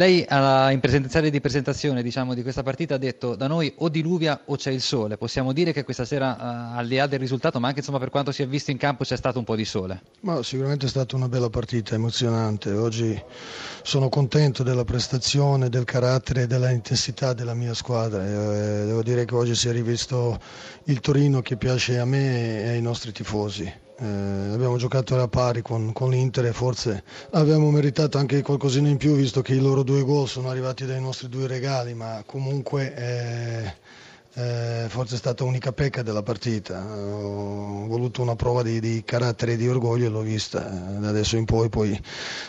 Lei in presentazione di presentazione diciamo, di questa partita ha detto da noi o diluvia o c'è il sole. Possiamo dire che questa sera, uh, al di là del risultato, ma anche insomma, per quanto si è visto in campo, c'è stato un po' di sole? Ma sicuramente è stata una bella partita, emozionante. Oggi sono contento della prestazione, del carattere e dell'intensità della mia squadra. Eh, devo dire che oggi si è rivisto il Torino che piace a me e ai nostri tifosi. Eh, abbiamo giocato alla pari con, con, l'Inter e forse abbiamo meritato anche qualcosina in più visto che i loro due gol sono arrivati dai nostri due regali, ma comunque eh, eh, forse è stata l'unica pecca della partita. Ho voluto una prova di, di carattere e di orgoglio e l'ho vista. Da adesso in poi, poi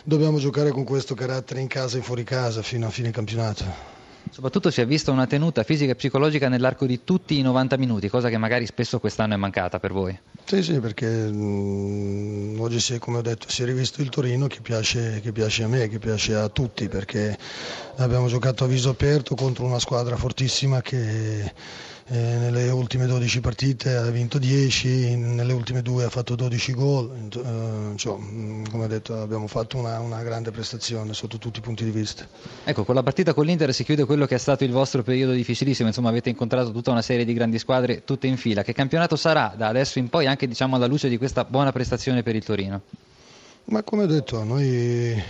dobbiamo giocare con questo carattere in casa e fuori casa fino a fine campionato. Soprattutto si è vista una tenuta fisica e psicologica nell'arco di tutti i 90 minuti, cosa che magari spesso quest'anno è mancata per voi. Sì, sì, perché mh, oggi si è, come ho detto, si è rivisto il Torino che piace, che piace, a me, che piace a tutti, perché abbiamo giocato a viso aperto contro una squadra fortissima che eh, nelle ultime 12 partite ha vinto 10, nelle ultime due ha fatto 12 gol, eh, cioè, come ho detto abbiamo fatto una, una, grande prestazione sotto tutti i punti di vista. Ecco, con la partita con l'Inter si chiude quello che è stato il vostro periodo difficilissimo, insomma avete incontrato tutta una serie di grandi squadre tutte in fila, che campionato sarà da adesso in poi anche diciamo, alla luce di questa buona prestazione per il Torino? Ma come ho detto, noi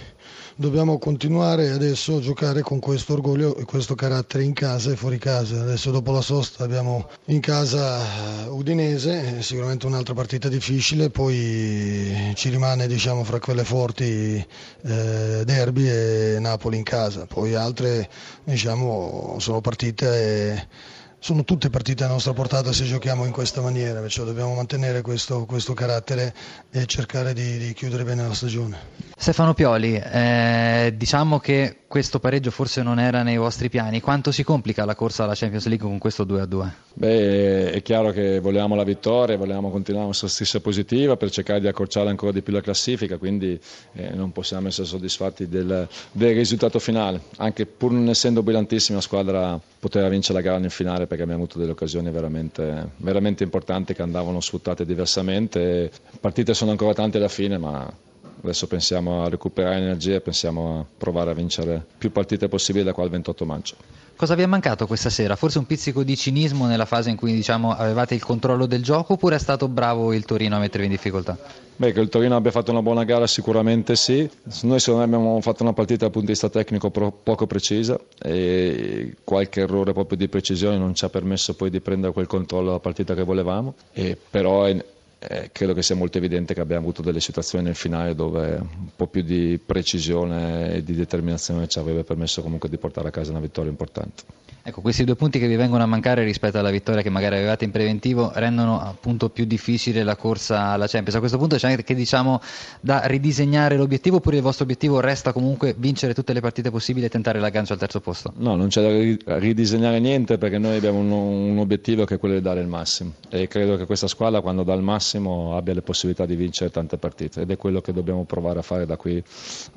dobbiamo continuare adesso a giocare con questo orgoglio e questo carattere in casa e fuori casa. Adesso dopo la sosta abbiamo in casa Udinese, sicuramente un'altra partita difficile, poi ci rimane diciamo, fra quelle forti eh, Derby e Napoli in casa, poi altre diciamo, sono partite... Eh, sono tutte partite a nostra portata se giochiamo in questa maniera, perciò dobbiamo mantenere questo, questo carattere e cercare di, di, chiudere bene la stagione. Stefano Pioli, eh, diciamo che questo pareggio forse non era nei vostri piani, quanto si complica la corsa alla Champions League con questo 2-2? Beh, è chiaro che volevamo la vittoria, volevamo continuare la nostra stessa positiva per cercare di accorciare ancora di più la classifica, quindi eh, non possiamo essere soddisfatti del, del, risultato finale, anche pur non essendo brillantissima la squadra poteva vincere la gara nel finale perché abbiamo avuto delle occasioni veramente, veramente importanti che andavano sfruttate diversamente. Partite sono ancora tante alla fine, ma adesso pensiamo a recuperare energie e pensiamo a provare a vincere più partite possibili da qua al 28 maggio. Cosa vi è mancato questa sera? Forse un pizzico di cinismo nella fase in cui diciamo, avevate il controllo del gioco oppure è stato bravo il Torino a mettervi in difficoltà? Beh, che il Torino abbia fatto una buona gara sicuramente sì. Noi secondo me abbiamo fatto una partita dal punto di vista tecnico poco precisa e qualche errore proprio di precisione non ci ha permesso poi di prendere quel controllo della partita che volevamo. E però è, eh, credo che sia molto evidente che abbiamo avuto delle situazioni nel finale dove un po' più di precisione e di determinazione ci avrebbe permesso comunque di portare a casa una vittoria importante. Ecco, questi due punti che vi vengono a mancare rispetto alla vittoria che magari avevate in preventivo rendono appunto più difficile la corsa alla Champions. A questo punto c'è anche diciamo, da ridisegnare l'obiettivo oppure il vostro obiettivo resta comunque vincere tutte le partite possibili e tentare l'aggancio al terzo posto? No, non c'è da ridisegnare niente perché noi abbiamo un, un obiettivo che è quello di dare il massimo e credo che questa squadra quando dà il massimo abbia le possibilità di vincere tante partite ed è quello che dobbiamo provare a fare da qui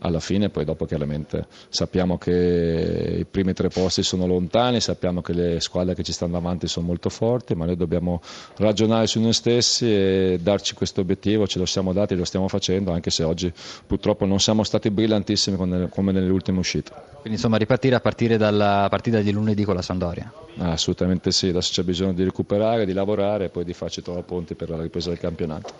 alla fine, poi dopo chiaramente sappiamo che i primi tre posti sono lontani sappiamo che le squadre che ci stanno davanti sono molto forti, ma noi dobbiamo ragionare su noi stessi e darci questo obiettivo, ce lo siamo dati, lo stiamo facendo, anche se oggi purtroppo non siamo stati brillantissimi come nelle ultime uscite. Quindi insomma ripartire a partire dalla partita di lunedì con la Sandoria? Ah, assolutamente sì, adesso c'è bisogno di recuperare, di lavorare e poi di farci trovare pronti per la ripresa del campionato.